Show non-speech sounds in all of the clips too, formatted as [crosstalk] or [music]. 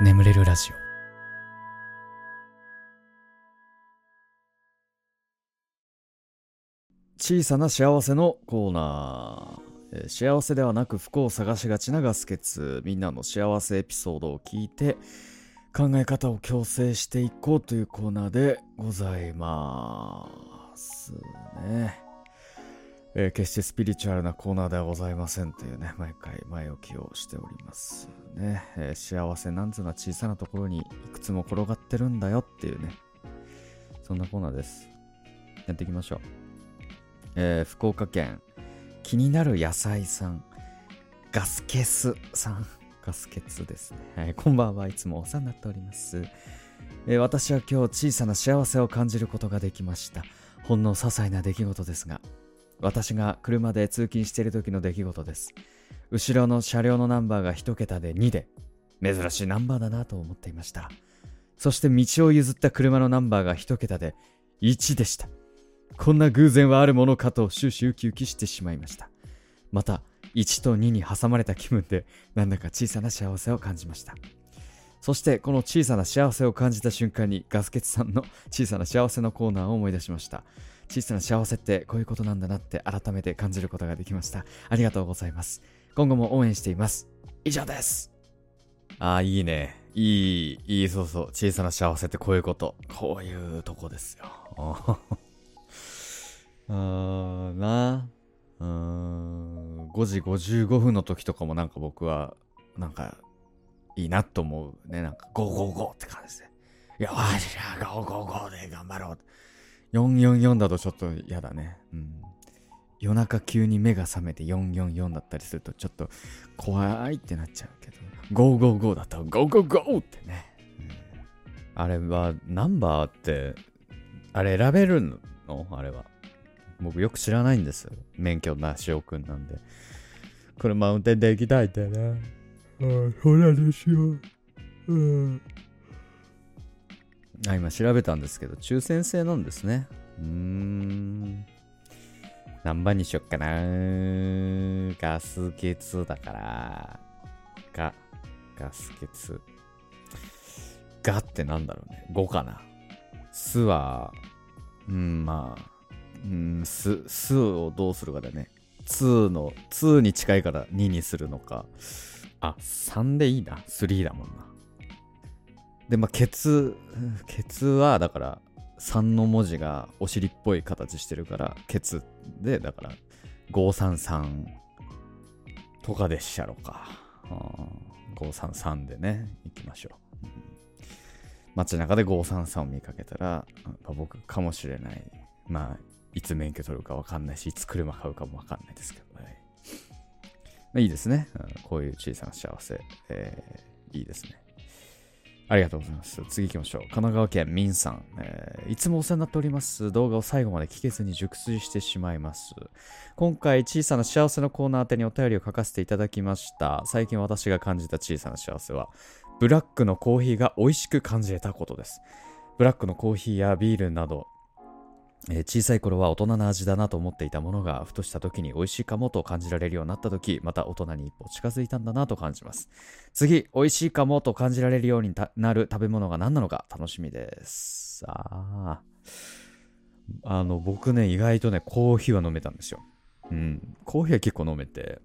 眠れるラジオ。小さな幸せのコーナー、えー幸せではなく不幸を探しがちなガスケツ。みんなの幸せエピソードを聞いて考え方を矯正していこうというコーナーでございますね、えー決してスピリチュアルなコーナーではございませんというね毎回前置きをしておりますね、えー幸せなんつうのは小さなところにいくつも転がってるんだよっていうね。そんなコーナーです。やっていきましょう。えー福岡県気になる野菜さん。ガスケスさん。ガスケツですね、はい、こんばんはいつもお世話になっております、え私は今日小さな幸せを感じることができました。ほんの些細な出来事ですが私が車で通勤している時の出来事です後ろの車両のナンバーが一桁で2で珍しいナンバーだなと思っていましたそして道を譲った車のナンバーが一桁で1でしたこんな偶然はあるものかと終始ウキウキしてしまいました。また、1と2に挟まれた気分で、なんだか小さな幸せを感じました。そして、この小さな幸せを感じた瞬間に、ガスケツさんの小さな幸せのコーナーを思い出しました。小さな幸せってこういうことなんだなって改めて感じることができました。ありがとうございます。今後も応援しています。以上です。ああ、いいね。いい、いい、そうそう。小さな幸せってこういうこと。こういうとこですよ。[laughs] あーなうーん5時55分の時とかもなんか僕はなんかいいなと思うねなんか555って感じでよしじゃあ555で頑張ろう444だとちょっと嫌だねうん夜中急に目が覚めて444だったりするとちょっと怖いってなっちゃうけど555だったら555ってね、うん、あれはナンバーってあれ選べるの？あれは僕よく知らないんです。免許なしおくんなんで。車運転できないってね。ああ、そうなんですよ。うん。あ、今調べたんですけど、抽選制なんですね。うーん。何番にしよっかなガス欠だから。ガ、ガス欠。ガってなんだろうね。5かな。スは、うん、まあ。うん、す、すをどうするかだね。2の、2に近いから2にするのか。あ、3でいいな。3だもんな。で、まあ、ケツ、ケツは、だから、3の文字がお尻っぽい形してるから、ケツで、だから、533とかでっしゃろか。うん533でね、行きましょう。うん街中で533を見かけたら、僕かもしれない。まあ、いつ免許取るか分かんないし、いつ車買うかも分かんないですけど、はいまあ、いいですね、うんこういう小さな幸せ、えーいいですね。ありがとうございます。次行きましょう。神奈川県みんさん、えーいつもお世話になっております。動画を最後まで聞けずに熟睡してしまいます。今回、小さな幸せのコーナー宛てにお便りを書かせていただきました。最近私が感じた小さな幸せは、ブラックのコーヒーが美味しく感じれたことです。ブラックのコーヒーやビールなど、えー小さい頃は大人な味だなと思っていたものがふとした時に美味しいかもと感じられるようになった時また大人に一歩近づいたんだなと感じます。次美味しいかもと感じられるようになる食べ物が何なのか楽しみです。あーあの僕ね意外とねコーヒーは飲めたんですよ。うんコーヒーは結構飲めて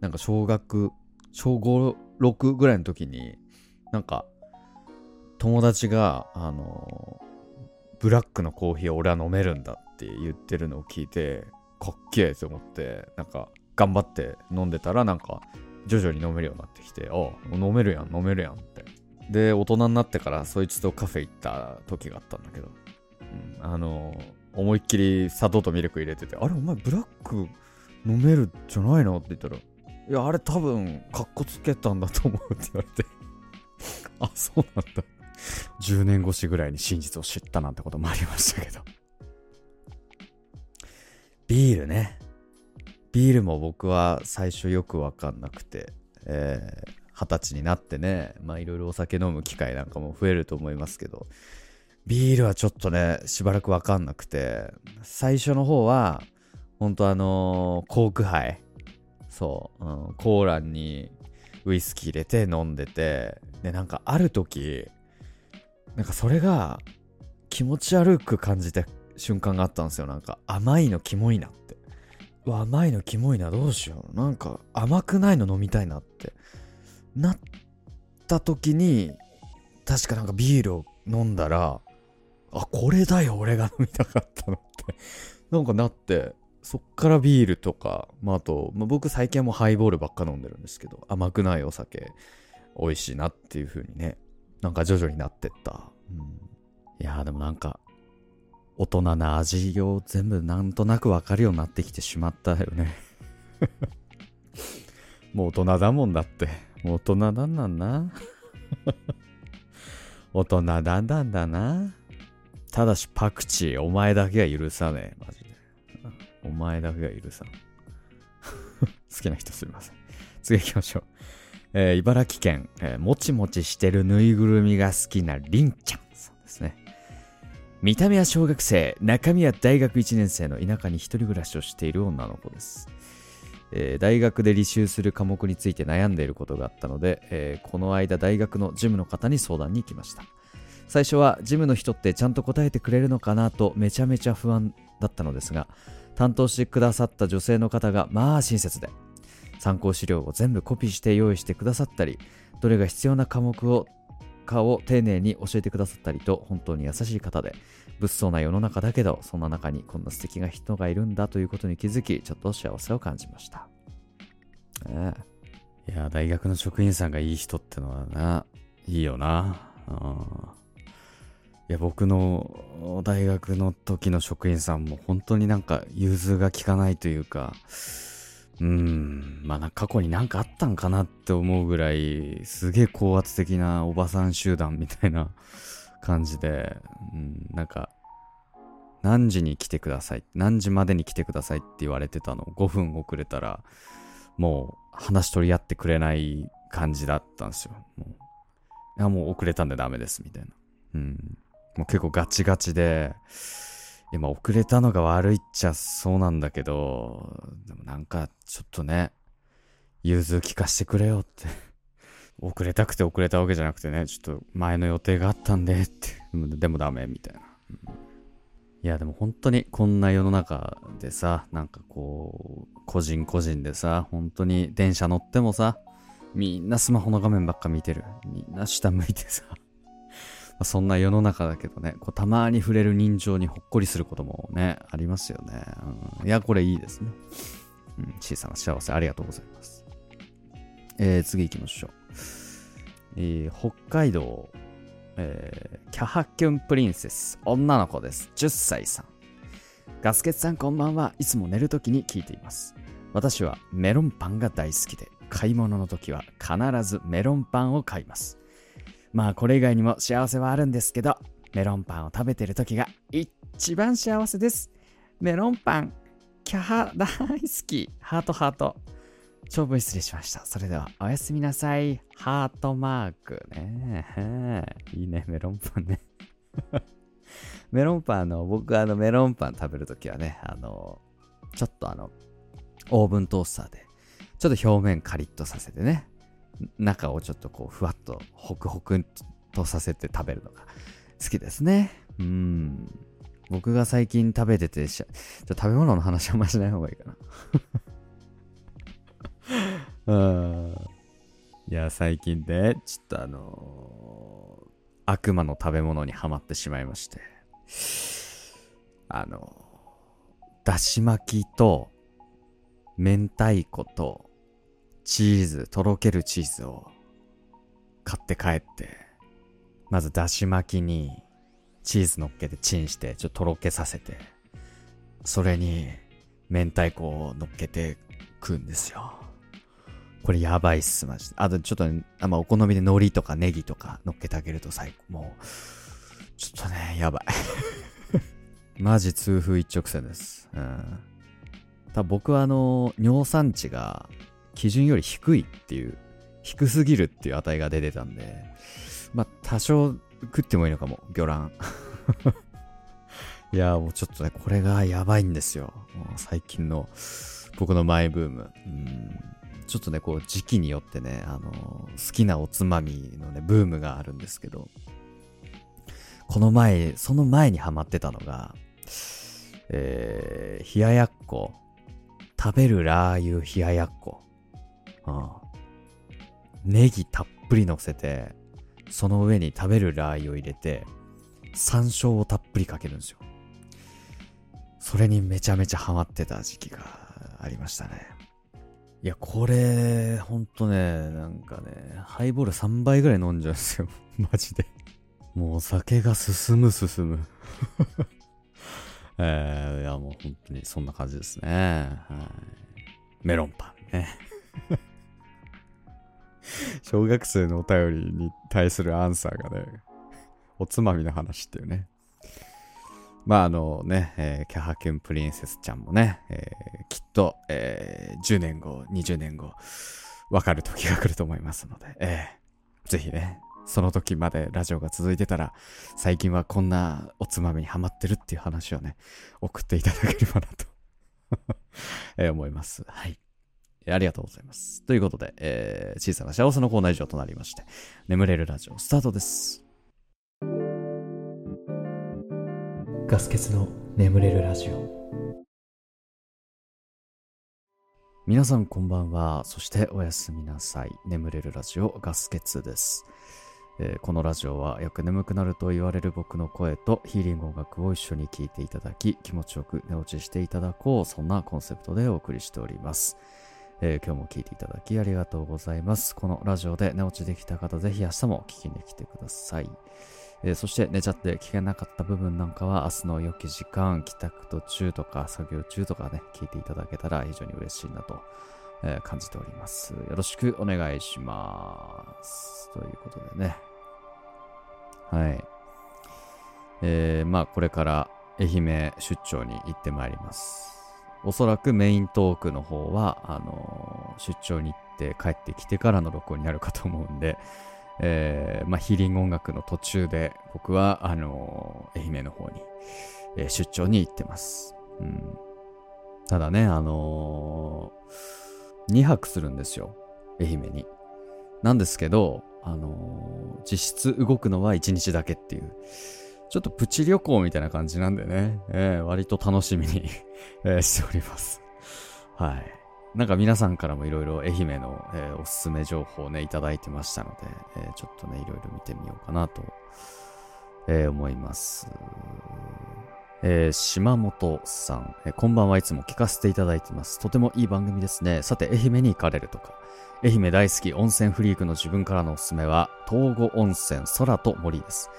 なんか小学小56ぐらいの時になんか友達があのブラックのコーヒーを俺は飲めるんだって言ってるのを聞いてかっけえと思ってなんか頑張って飲んでたらなんか徐々に飲めるようになってきてあ飲めるやん飲めるやんって。で大人になってからそいつとカフェ行った時があったんだけど、うん、あの思いっきり砂糖とミルク入れててあれお前ブラック飲めるじゃないのって言ったらいやあれ多分カッコつけたんだと思うって言われて。[laughs] あそうなんだ。10年越しぐらいに真実を知ったなんてこともありましたけど。ビールね。ビールも僕は最初よくわかんなくて、えー二十歳になってね、まあいろいろお酒飲む機会なんかも増えると思いますけど、ビールはちょっとね、しばらくわかんなくて、最初の方は、ほんとあのーコーク杯、そう、うんコーランにウイスキー入れて飲んでて、で、なんかある時、なんかそれが気持ち悪く感じた瞬間があったんですよ。なんか甘いのキモいなって。うわ、甘いのキモいな、どうしよう。なんか甘くないの飲みたいなって。なった時に、確かなんかビールを飲んだら、あ、これだよ、俺が飲みたかったのって。なんかなって、そっからビールとか、まあ、あと、まあ、僕最近はもうハイボールばっか飲んでるんですけど、甘くないお酒、美味しいなっていう風にね、なんか徐々になってった。うん、いやーでもなんか、大人な味を全部なんとなくわかるようになってきてしまったよね。[laughs] もう大人だもんだって。もう大人なんなんな。[laughs] 大人だんだんだな。ただしパクチー、お前だけは許さねえ。マジで。お前だけは許さん。[laughs] 好きな人すみません。次行きましょう。えー茨城県、えーもちもちしてるぬいぐるみが好きなりんちゃんさんですね。見た目は小学生、中身は大学1年生の田舎に一人暮らしをしている女の子です。えー大学で履修する科目について悩んでいることがあったので、えーこの間大学の事務の方に相談に行きました。最初は事務の人ってちゃんと答えてくれるのかなとめちゃめちゃ不安だったのですが、担当してくださった女性の方がまあ親切で、参考資料を全部コピーして用意してくださったり、どれが必要な科目をかを丁寧に教えてくださったりと本当に優しい方で物騒な世の中だけどそんな中にこんな素敵な人がいるんだということに気づきちょっと幸せを感じました、ええいや大学の職員さんがいい人ってのはないいよな。うん。いや僕の大学の時の職員さんも本当になんか融通が利かないというかうん。まあ過去になんかあったんかなって思うぐらいすげえ高圧的なおばさん集団みたいな感じで、うん、なんか何時に来てください。何時までに来てくださいって言われてたの。5分遅れたらもう話し取り合ってくれない感じだったんですよ。もういやもう遅れたんでダメですみたいな。うん。もう結構ガチガチで今遅れたのが悪いっちゃそうなんだけど、でもなんかちょっとね、融通聞かしてくれよって。[laughs] 遅れたくて遅れたわけじゃなくてね、ちょっと前の予定があったんでって。[laughs] でもダメみたいな。いやでも本当にこんな世の中でさ、なんかこう、個人個人でさ、本当に電車乗ってもさ、みんなスマホの画面ばっか見てる。みんな下向いてさ。あそんな世の中だけどね、こうたまに触れる人情にほっこりすることもね、ありますよね。うん、いや、これいいですね。うん、小さな幸せありがとうございます。えー、次行きましょう。えー北海道、えーキャハキュンプリンセス、女の子です。10歳さん。ガスケツさんこんばんは。いつも寝るときに聞いています。私はメロンパンが大好きで、買い物の時は必ずメロンパンを買います。まあこれ以外にも幸せはあるんですけど、メロンパンを食べてる時が一番幸せです。メロンパン、キャハ大好き。ハートハート。長文失礼しました。それではおやすみなさい。ハートマークね。いいね、メロンパンね。[laughs] メロンパンの、僕あのメロンパン食べるときはね、あの、ちょっとあの、オーブントースターで、ちょっと表面カリッとさせてね、中をちょっとこうふわっとホクホクとさせて食べるのが好きですね。うん。僕が最近食べててしちょ食べ物の話はあんましない方がいいかな。[laughs] うん。いや、最近ね、ちょっとあのー悪魔の食べ物にはまってしまいまして。あのだし巻きと、明太子と、チーズ、とろけるチーズを買って帰って、まずだし巻きにチーズ乗っけてチンして、ちょっととろけさせて、それに明太子を乗っけて食うんですよ。これやばいっす、マジで。あとちょっとね、あまあ、お好みで海苔とかネギとか乗っけてあげると最高。もう、ちょっとね、やばい。[laughs] マジ痛風一直線です。うん。ただ僕はあの、尿酸値が基準より低いっていう、低すぎるっていう値が出てたんで、まあ多少食ってもいいのかも、魚卵。[laughs] いやもうちょっとね、これがやばいんですよ。最近の僕のマイブーム。うん。ちょっとね、こう、時期によってね、あの好きなおつまみのね、ブームがあるんですけど、この前、その前にハマってたのが、えー、冷ややっこ。食べるラー油冷ややっこ。ネギたっぷり乗せて、その上に食べるラー油を入れて、山椒をたっぷりかけるんですよ。それにめちゃめちゃハマってた時期がありましたね。いや、これ、ほんとね、なんかね、ハイボール3倍ぐらい飲んじゃうんですよ。[laughs] マジで。もうお酒が進む進む。[laughs] えー、いや、もう本当にそんな感じですね。はい、メロンパンね。[laughs] 小学生のお便りに対するアンサーがね、おつまみの話っていうね。まああのね、えー、キャハキュンプリンセスちゃんもね、えー、きっと、えー、10年後、20年後、わかる時が来ると思いますので、えー、ぜひね、その時までラジオが続いてたら、最近はこんなおつまみにハマってるっていう話をね、送っていただければなと [laughs] え思います。はい。ありがとうございます。ということで、えー、小さな幸せのコーナー以上となりまして、眠れるラジオスタートです。ガス欠の眠れるラジオ。皆さんこんばんは。そしておやすみなさい。眠れるラジオガス欠です。えー、このラジオはよく眠くなると言われる僕の声とヒーリング音楽を一緒に聴いていただき気持ちよく寝落ちしていただこうそんなコンセプトでお送りしております、えー、今日も聴いていただきありがとうございますこのラジオで寝落ちできた方ぜひ明日も聞きに来てくださいえー、そして寝ちゃって聞けなかった部分なんかは明日の良き時間、帰宅途中とか作業中とかね、聞いていただけたら非常に嬉しいなとえー、感じております。よろしくお願いします。ということでね。はい。えー、まあこれから愛媛出張に行ってまいります。おそらくメイントークの方は、あのー、出張に行って帰ってきてからの録音になるかと思うんで、[laughs] えー、まあヒーリング音楽の途中で僕は、あのー、愛媛の方に、えー、出張に行ってます。うん。ただね、あの、2泊するんですよ。愛媛に。なんですけど、あの、実質動くのは1日だけっていう、ちょっとプチ旅行みたいな感じなんでね、えー、割と楽しみに [laughs] えしております。はい。なんか皆さんからもいろいろ愛媛の、えー、おすすめ情報をね、いただいてましたので、えー、ちょっとね、いろいろ見てみようかなと、えー、思います。えー、島本さん、えー、こんばんはいつも聞かせていただいてます。とてもいい番組ですね。さて、愛媛に行かれるとか、愛媛大好き温泉フリークの自分からのおすすめは、東郷温泉空と森です。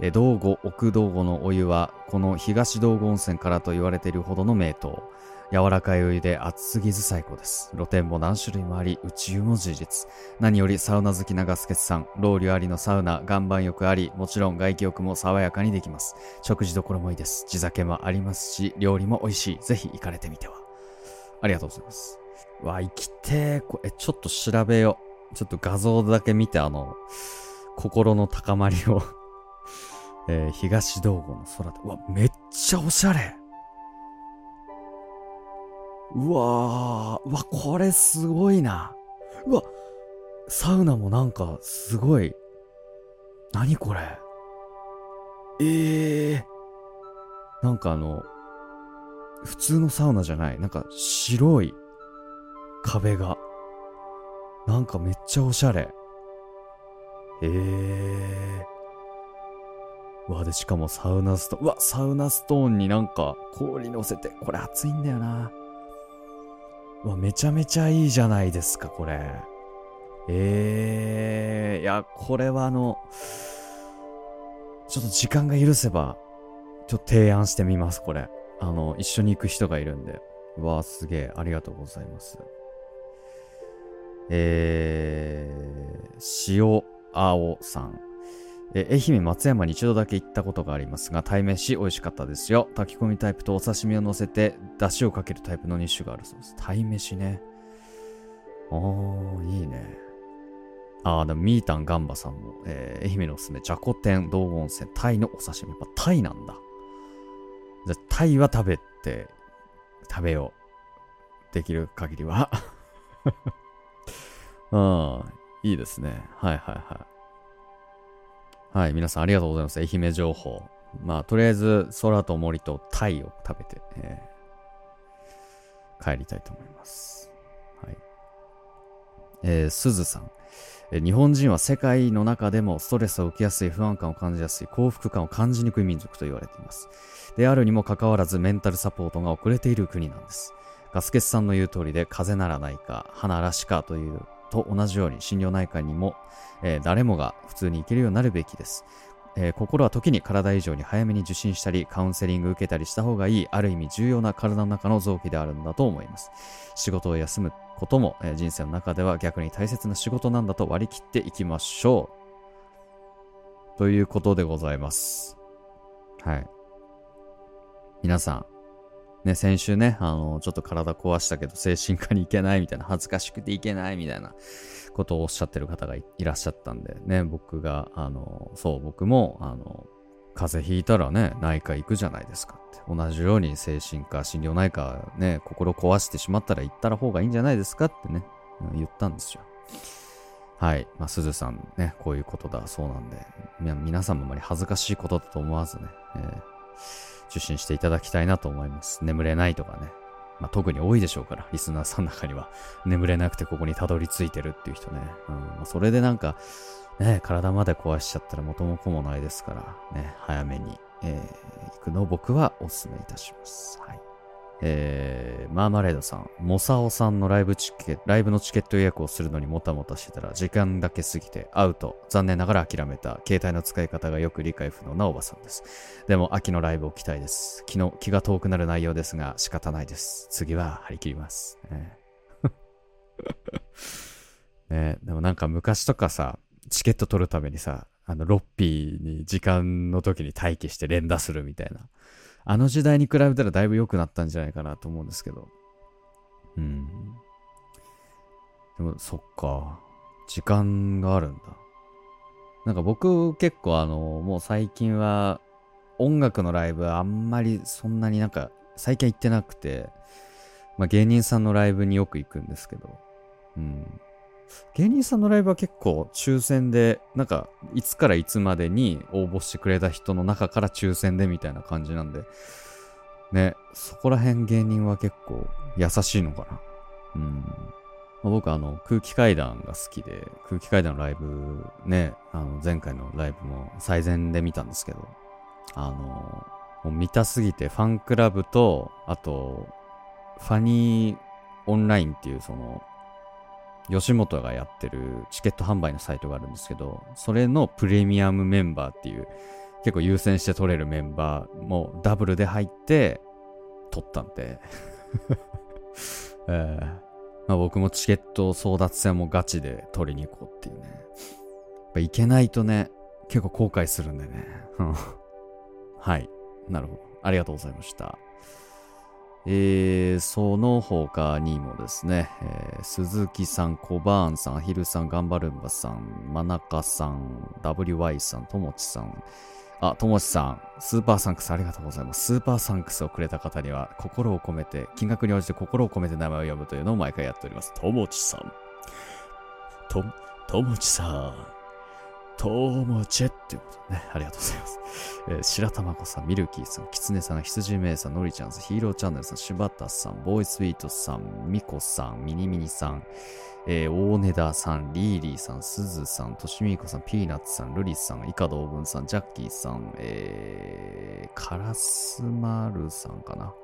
え道後、奥道後のお湯は、この東道後温泉からと言われているほどの名湯。柔らかいお湯で熱すぎず最高です。露天も何種類もあり、内湯も充実。何よりサウナ好きなガスケツさん、ロウリュありのサウナ、岩盤浴あり、もちろん外気浴も爽やかにできます。食事どころもいいです。地酒もありますし、料理も美味しい。ぜひ行かれてみては。ありがとうございます。わ、生きてー。これ、ちょっと調べよう。ちょっと画像だけ見て、あの、心の高まりを [laughs] えー、東道後の空で。わ、めっちゃおしゃれ。うわー、うわ、これすごいな。うわ、サウナもなんかすごい。何これ。ええー。なんかあの、普通のサウナじゃない。なんか白い壁が。なんかめっちゃおしゃれ。へえー。わ、で、しかもサウナストーン。うわ、サウナストーンになんか氷乗せて。これ熱いんだよな。わ、めちゃめちゃいいじゃないですか、これ。ええー。いや、これはあの、ちょっと時間が許せば、ちょっと提案してみます、これ。あの、一緒に行く人がいるんで。うわ、すげえ。ありがとうございます。えー、塩青さん。え愛媛松山に一度だけ行ったことがありますが、鯛めし美味しかったですよ。炊き込みタイプとお刺身を乗せて、出汁をかけるタイプの2種があるそうです。鯛めしね。あー、いいね。あー、でもミータンガンバさんも、えー、愛媛のおすすめ、じゃこ天、道後温泉、タイのお刺身。やっぱタイなんだ。じゃ、タイは食べて、食べよう。できる限りは [laughs] うん、いいですね。はいはいはい。はい、皆さんありがとうございます。愛媛情報。まあ、とりあえず、空と森と鯛を食べて、えー、帰りたいと思います。はい。えー、すずさん。日本人は世界の中でもストレスを受けやすい不安感を感じやすい幸福感を感じにくい民族と言われていますであるにもかかわらずメンタルサポートが遅れている国なんですガスケツさんの言う通りで風邪ならないか花らしかというと同じように心療内科にも、えー、誰もが普通に行けるようになるべきですえー、心は時に体以上に早めに受診したりカウンセリング受けたりした方がいいある意味重要な体の中の臓器であるんだと思います仕事を休むことも、えー、人生の中では逆に大切な仕事なんだと割り切っていきましょう。ということでございます。はい。皆さん、ね、先週ね、あの、ちょっと体壊したけど精神科に行けないみたいな、恥ずかしくて行けないみたいなことをおっしゃってる方がいらっしゃったんで、ね、僕が、あの、そう、僕も、あの、風邪ひいたらね、内科行くじゃないですかって。同じように精神科、心療内科ね、心壊してしまったら行ったら方がいいんじゃないですかってね、言ったんですよ。はい。まあ、すずさんね、こういうことだそうなんで、皆さんもあまり恥ずかしいことだと思わずね、えー、受診していただきたいなと思います。眠れないとかね。まあ、特に多いでしょうから、リスナーさんの中には。眠れなくてここにたどり着いてるっていう人ね。うん、まあ、それでなんか、ね、体まで壊しちゃったら元も子もないですから、ね、早めに、えー、行くのを僕はお勧めいたします。はい。えー、マーマレードさん、モサオさんのライブチケライブのチケット予約をするのにもたもたしてたら、時間だけ過ぎてアウト。残念ながら諦めた。携帯の使い方がよく理解不能なおばさんです。でも、秋のライブを期待です。昨日、気が遠くなる内容ですが、仕方ないです。次は張り切ります。[laughs] ねねでもなんか昔とかさ、チケット取るためにさ、あの、ロッピーに時間の時に待機して連打するみたいな。あの時代に比べたらだいぶ良くなったんじゃないかなと思うんですけど。うん。でも、そっか。時間があるんだ。なんか僕結構あの、もう最近は音楽のライブあんまりそんなになんか最近行ってなくて、まあ芸人さんのライブによく行くんですけど、うん。芸人さんのライブは結構抽選で、なんか、いつからいつまでに応募してくれた人の中から抽選でみたいな感じなんで、ね、そこら辺芸人は結構優しいのかな。うん。まあ、僕あの、空気階段が好きで、空気階段のライブね、あの、前回のライブも最善で見たんですけど、あの、もう見たすぎてファンクラブと、あと、ファニーオンラインっていうその、吉本がやってるチケット販売のサイトがあるんですけど、それのプレミアムメンバーっていう、結構優先して取れるメンバーもダブルで入って取ったんで [laughs] えーまあ、僕もチケット争奪戦もガチで取りに行こうっていうね。やっぱ行けないとね、結構後悔するんでね。はい。なるほど。ありがとうございました。えー、その他にもですね、えー、鈴木さん、コバーンさん、アヒルさん、ガンバルンバさん、マナカさん、WY さん、ともちさん、あ、ともちさん、スーパーサンクスありがとうございます。スーパーサンクスをくれた方には、心を込めて、金額に応じて心を込めて名前を呼ぶというのを毎回やっております。ともちさん。と、ともちさん。ともちってことね。ありがとうございます。えー、白玉子さん、ミルキーさん、キツネさん、羊めいさん、のりちゃんさん、ヒーローチャンネルさん、柴田さん、ボーイスイートさん、ミコさん、ミニミニさん、えー、大根田さん、リーリーさん、すずさん、としみこさん、ピーナッツさん、ルリさん、イカドーブンさん、ジャッキーさん、えー、カラスマルさんかな。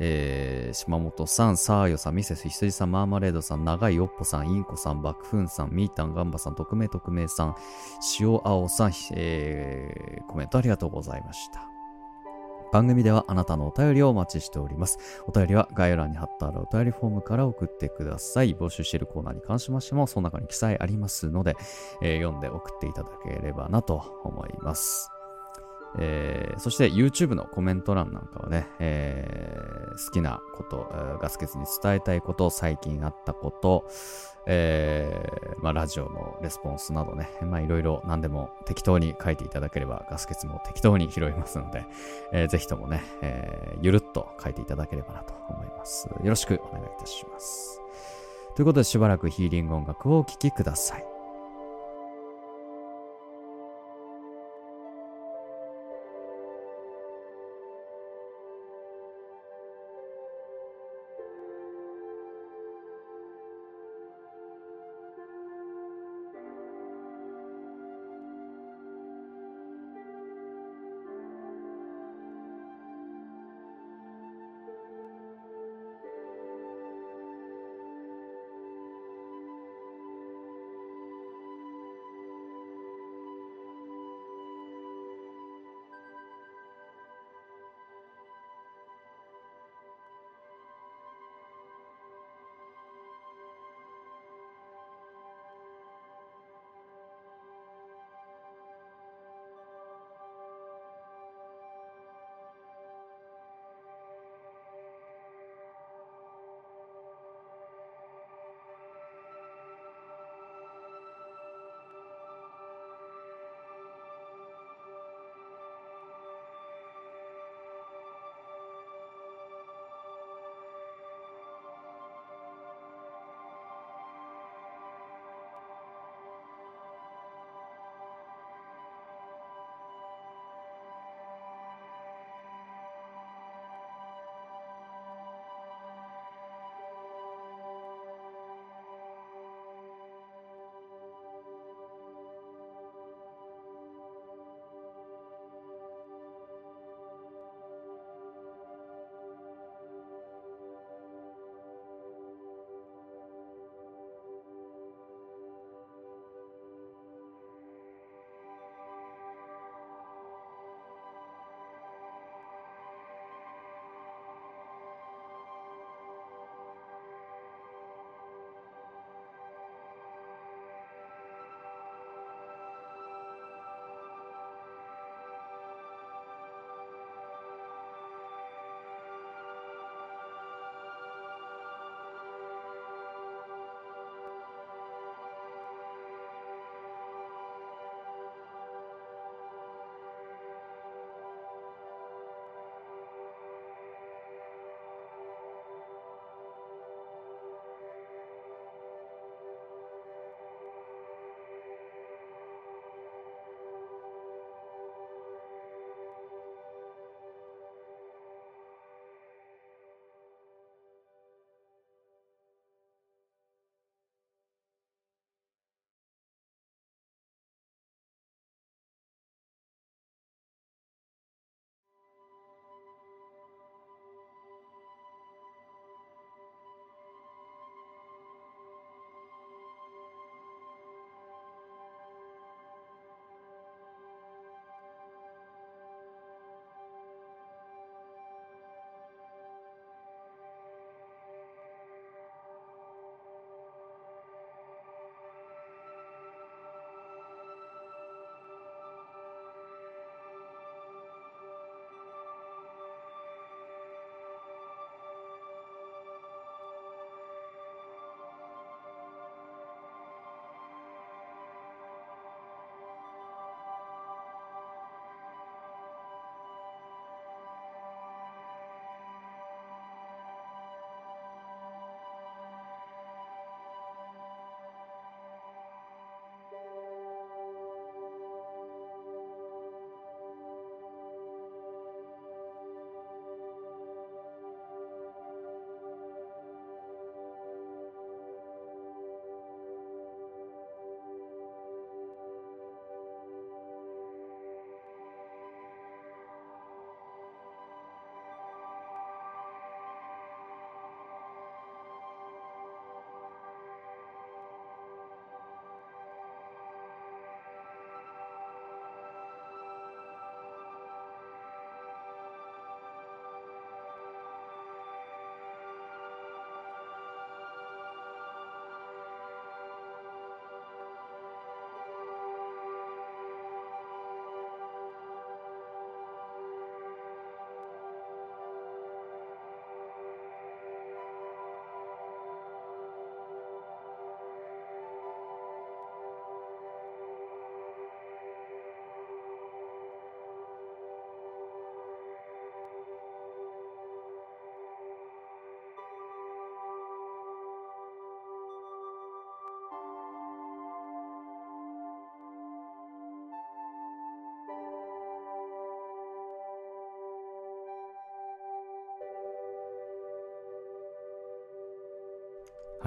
えー、島本さん、サーヨさん、ミセス、羊さん、マーマレードさん、長いおっぽさん、インコさん、バクフンさん、ミータン、ガンバさん、匿名匿名さん、塩青さん、えー、コメントありがとうございました。番組ではあなたのお便りをお待ちしております。お便りは概要欄に貼ってあるお便りフォームから送ってください。募集しているコーナーに関しましても、その中に記載ありますので、えー、読んで送っていただければなと思います。えー、そして YouTube のコメント欄なんかはね、えー、好きなこと、ガス欠に伝えたいこと、最近あったこと、えー、まあ、ラジオのレスポンスなどね、いろいろ何でも適当に書いていただければ、ガス欠も適当に拾いますので、えー、ぜひともね、えー、ゆるっと書いていただければなと思います。よろしくお願いいたします。ということでしばらくヒーリング音楽をお聴きください。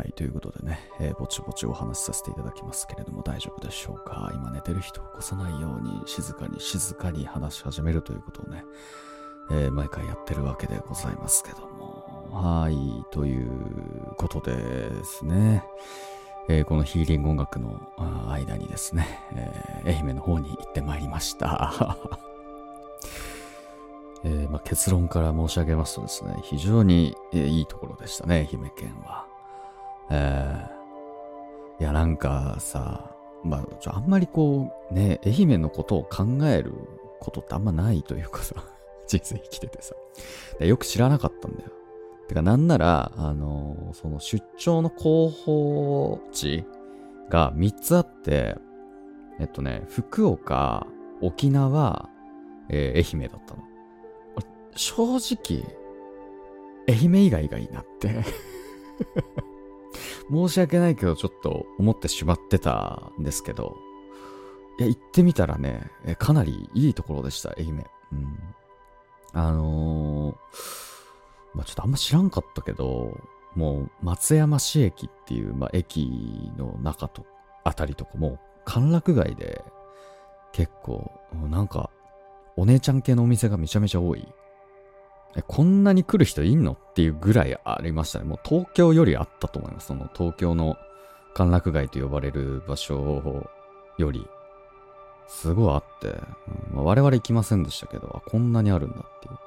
はい、ということでね、えーぼちぼちお話しさせていただきますけれども大丈夫でしょうか？今寝てる人を起こさないように静かに静かに話し始めるということをね、えー毎回やってるわけでございますけども。はい、ということでですね、えーこのヒーリング音楽の間にですね、え愛媛の方に行ってまいりました。[laughs] えまあ、結論から申し上げますとですね、非常に、えいいところでしたね、愛媛県は。えーいや、なんかさ、まあ、ちょあんまりこう、ね、愛媛のことを考えることってあんまないというかさ、[laughs] 人生生きててさ。よく知らなかったんだよ。てか、なんなら、あのーその出張の候補地が3つあって、えっとね、福岡、沖縄、えー愛媛だったの。正直、愛媛以外がいいなって。[laughs] 申し訳ないけど、ちょっと思ってしまってたんですけど、いや、行ってみたらね、かなりいいところでした、愛媛。うん。あのー、まあちょっとあんま知らんかったけど、もう松山市駅っていう、まあ、駅の中と、あたりとかも、歓楽街で、結構、なんか、お姉ちゃん系のお店がめちゃめちゃ多い。こんなに来る人いんの？っていうぐらいありましたね。もう東京よりあったと思います。その東京の歓楽街と呼ばれる場所より、すごいあって、うんまあ、我々行きませんでしたけど、こんなにあるんだっていう。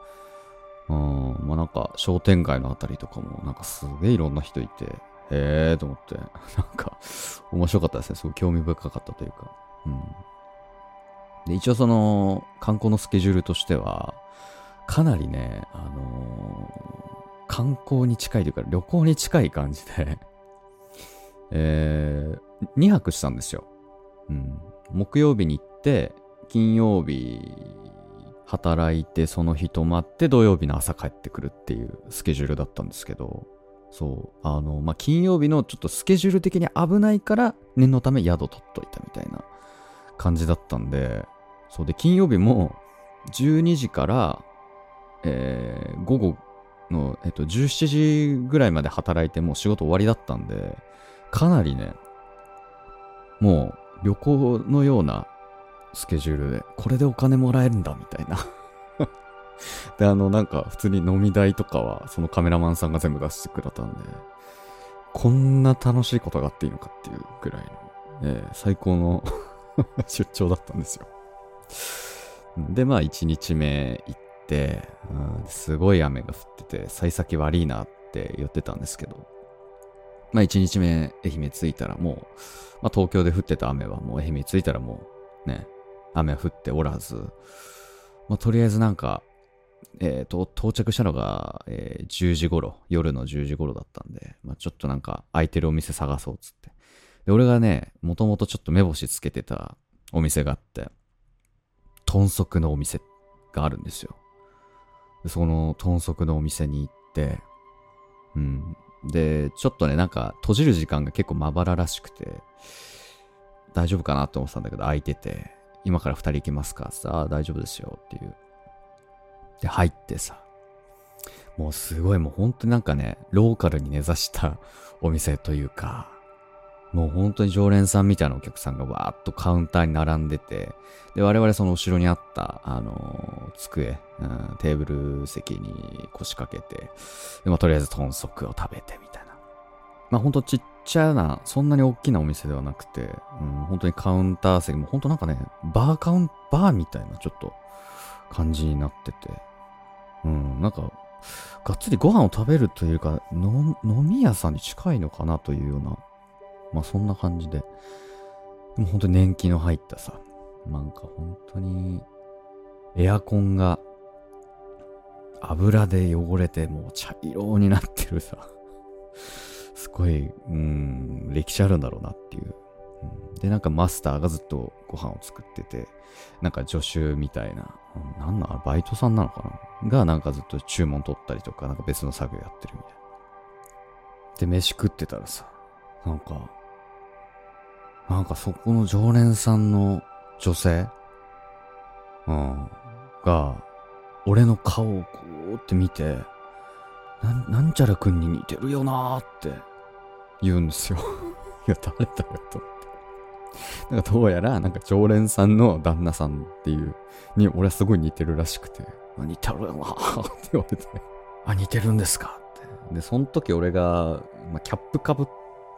うん、まあなんか商店街のあたりとかもなんかすげえいろんな人いて、へえーと思って、[laughs] なんか面白かったですね。すごい興味深かったというか。うん。で、一応その観光のスケジュールとしては、かなりね、あのー観光に近いというか旅行に近い感じで、[laughs] えー、2泊したんですよ。うん。木曜日に行って、金曜日働いて、その日泊まって、土曜日の朝帰ってくるっていうスケジュールだったんですけど、そう、あの、まあ、金曜日のちょっとスケジュール的に危ないから、念のため宿取っといたみたいな感じだったんで、そうで、金曜日も12時から、えー午後の、えっと、17時ぐらいまで働いてもう仕事終わりだったんで、かなりね、もう旅行のようなスケジュールで、これでお金もらえるんだ、みたいな。[laughs] で、あの、なんか、普通に飲み代とかは、そのカメラマンさんが全部出してくれたんで、こんな楽しいことがあっていいのかっていうぐらいの、えー最高の [laughs] 出張だったんですよ。で、まあ、1日目行って、うんすごい雨が降ってて、幸先悪いなって言ってたんですけど、まあ、1日目、愛媛着いたらもう、まあ、東京で降ってた雨はもう愛媛着いたらもう、ね、雨は降っておらず、まあ、とりあえずなんか、えーと、到着したのが、えー10時頃、夜の10時頃だったんで、まあ、ちょっとなんか空いてるお店探そうっつって。で、俺がね、もともとちょっと目星つけてたお店があって、豚足のお店があるんですよ。でその豚足のお店に行って、うん。で、ちょっとね、なんか閉じる時間が結構まばららしくて、大丈夫かなって思ってたんだけど、空いてて、今から二人行きますか？さあ、大丈夫ですよっていう。で、入ってさ、もうすごいもう本当になんかね、ローカルに根ざしたお店というか、もう本当に常連さんみたいなお客さんがわーっとカウンターに並んでて、で、我々その後ろにあった、あのー机、うん、テーブル席に腰掛けて、でまあ、とりあえず豚足を食べてみたいな。まあ本当ちっちゃな、そんなに大きなお店ではなくて、うん、本当にカウンター席も本当なんかね、バーカウン、バーみたいなちょっと感じになってて、うん、なんか、がっつりご飯を食べるというか、飲み屋さんに近いのかなというような、まあそんな感じで、でも本当に年季の入ったさ、なんか本当に、エアコンが油で汚れてもう茶色になってるさ、すごい、うん、歴史あるんだろうなっていう。うん。で、なんかマスターがずっとご飯を作ってて、なんか助手みたいな、うんなんなんバイトさんなのかな？がなんかずっと注文取ったりとか、なんか別の作業やってるみたいな。で、飯食ってたらさ、なんか、なんかそこの常連さんの女性？うん。が、俺の顔をこうって見て、なん、なんちゃらくんに似てるよなーって言うんですよ。[laughs] いや、誰だよと思って。なんかどうやら、なんか常連さんの旦那さんっていう、に俺はすごい似てるらしくて、似てるよなって言われて、あ、似てるんですかって。で、その時俺が、まあ、キャップかぶっ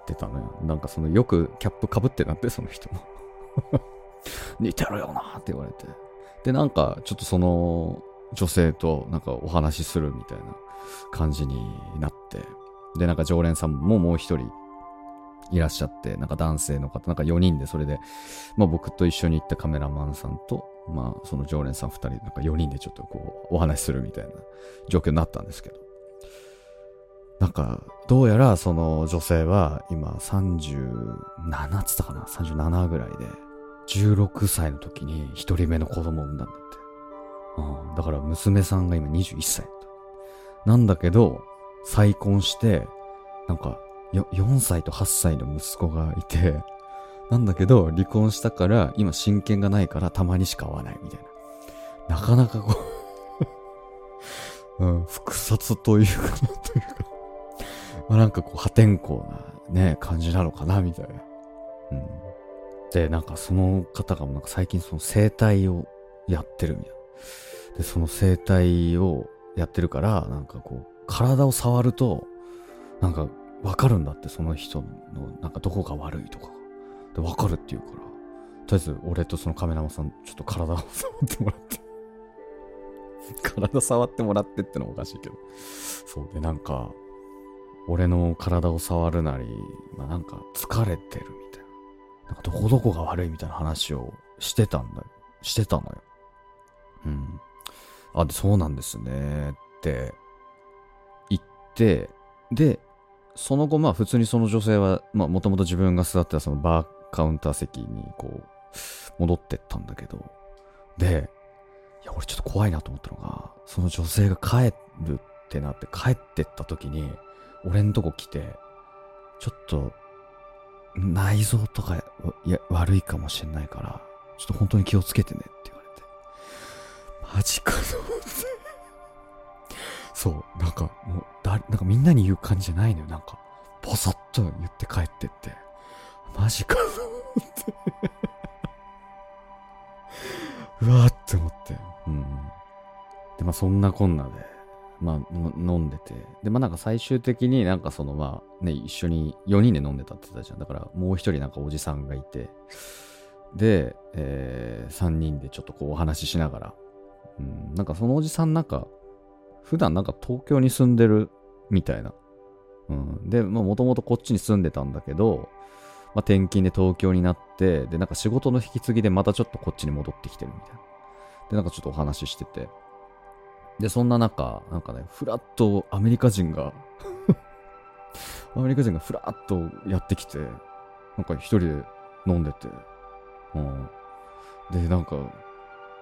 てたのよ。なんかそのよくキャップかぶってなって、その人も。[laughs] 似てるよなって言われて。で、なんかちょっとその女性となんかお話しするみたいな感じになって、で、なんか常連さんももう一人いらっしゃって、なんか男性の方、なんか4人でそれで、まあ僕と一緒に行ったカメラマンさんと、まあその常連さん2人、なんか4人でちょっとこうお話しするみたいな状況になったんですけど、なんかどうやらその女性は今37つったかな ?37 ぐらいで、16歳の時に1人目の子供を産んだんだって。うん、だから娘さんが今21歳。なんだけど、再婚して、なんか4歳と8歳の息子がいて、なんだけど、離婚したから、今親権がないからたまにしか会わないみたいな。なかなかこう [laughs] うん、複雑というか、というかまあなんかこう破天荒なね、感じなのかな、みたいな。うん。で、なんかその方がなんか最近その生態をやってるみたいな。で、その生態をやってるから、なんかこう、体を触ると、なんかわかるんだって、その人の、なんかどこが悪いとか。で、わかるって言うから。とりあえず、俺とそのカメラマンさん、ちょっと体を触ってもらって [laughs] 体触ってもらってってのもおかしいけど。そうで、なんか、俺の体を触るなり、まあなんか疲れてるみたいな。なんかどこどこが悪いみたいな話をしてたんだよ。してたのよ。うん。あ、で、そうなんですね。って言って、で、その後、まあ普通にその女性は、まあもともと自分が座ってたそのバーカウンター席にこう、戻ってったんだけど、で、いや、俺ちょっと怖いなと思ったのが、その女性が帰るってなって帰ってった時に、俺んとこ来て、ちょっと、内臓とかいや悪いかもしんないから、ちょっと本当に気をつけてねって言われて。マジかと思って。そう、なんかもう、だ、なんかみんなに言う感じじゃないのよ。なんか、ポサッと言って帰ってって。マジかと思って。うわーって思って。うん。で、まあそんなこんなで、まあ飲んでて。で、まあなんか最終的になんかそのまあね、一緒に4人で飲んでたって言ったじゃん。だからもう一人なんかおじさんがいて、で、えー、3人でちょっとこうお話ししながら、うん、なんかそのおじさんなんか普段なんか東京に住んでるみたいな。うん。で、まあもともとこっちに住んでたんだけど、まあ転勤で東京になって、で、なんか仕事の引き継ぎでまたちょっとこっちに戻ってきてるみたいな。で、なんかちょっとお話ししてて。で、そんな中、なんかね、ふらっとアメリカ人がアメリカ人がふらっとやってきて、なんか一人で飲んでて、うん。で、なんか、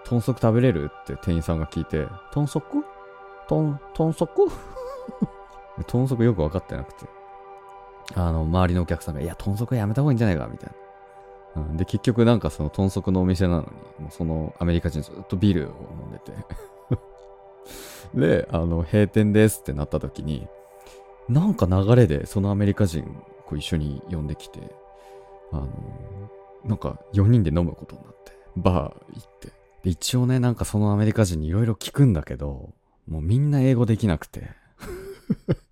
豚足食べれるって店員さんが聞いて、豚足？豚、豚足？[laughs] 豚足よく分かってなくて。あの、周りのお客さんが、いや、豚足はやめた方がいいんじゃないか、みたいな。うん、で、結局なんかその豚足のお店なのに、もうそのアメリカ人ずっとビールを飲んでてで、あの、閉店ですってなった時に、なんか流れでそのアメリカ人こう一緒に呼んできて、あの、なんか4人で飲むことになって、バー行って。で、一応ね、なんかそのアメリカ人にいろいろ聞くんだけど、もうみんな英語できなくて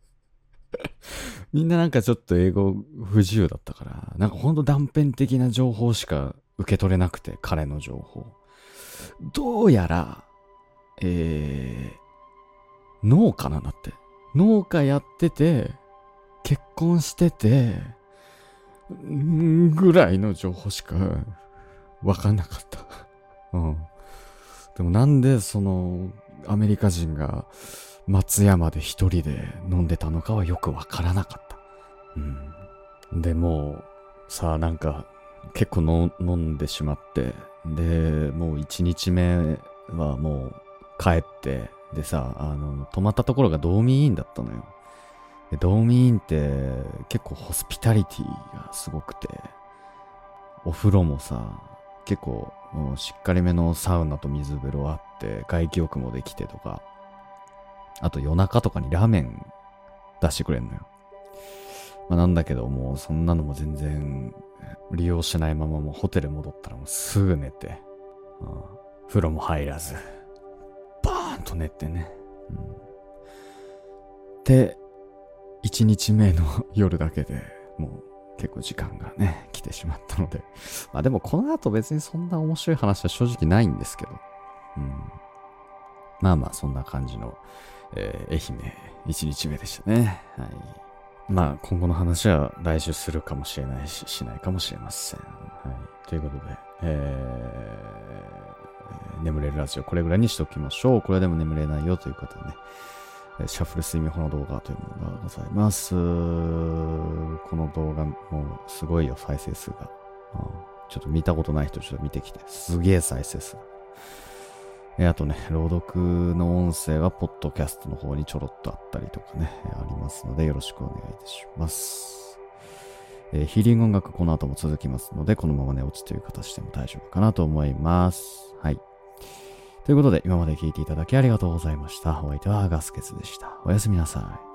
[laughs] みんななんかちょっと英語不自由だったから、なんかほんと断片的な情報しか受け取れなくて、彼の情報。どうやら、えー、農家なんだって。農家やってて、結婚してて、ぐらいの情報しかわかんなかった。[laughs] うん。でもなんでそのアメリカ人が松山で一人で飲んでたのかはよくわからなかった。うん。でも、さあなんか結構飲んでしまって、で、もう一日目はもう帰って、でさ、あの、泊まったところがドーミーインだったのよ。でドーミーインって結構ホスピタリティがすごくて、お風呂もさ、結構しっかりめのサウナと水風呂あって、外気浴もできてとか、あと夜中とかにラーメン出してくれんのよ。まあ、なんだけど、もうそんなのも全然利用しないままもうホテル戻ったらもうすぐ寝て、うん、風呂も入らず、ーと寝てね。うん、で、1日目の夜だけでもう結構時間がね、来てしまったので。まあでもこの後別にそんな面白い話は正直ないんですけど。うん。まあまあそんな感じの、えー、愛媛1日目でしたね。はい。まあ今後の話は来週するかもしれないし、しないかもしれません。はい。ということで、えー、眠れるラジオこれぐらいにしておきましょう。これでも眠れないよという方はね。シャッフル睡眠法の動画というものがございます。この動画もうすごいよ、再生数が。うんちょっと見たことない人ちょっと見てきて。すげえ再生数。えあとね、朗読の音声は、ポッドキャストの方にちょろっとあったりとかね、ありますので、よろしくお願いいたします。えー、ヒーリング音楽この後も続きますので、このまま寝落ちという形でも大丈夫かなと思います。はい。ということで、今まで聴いていただきありがとうございました。お相手はガスケツでした。おやすみなさい。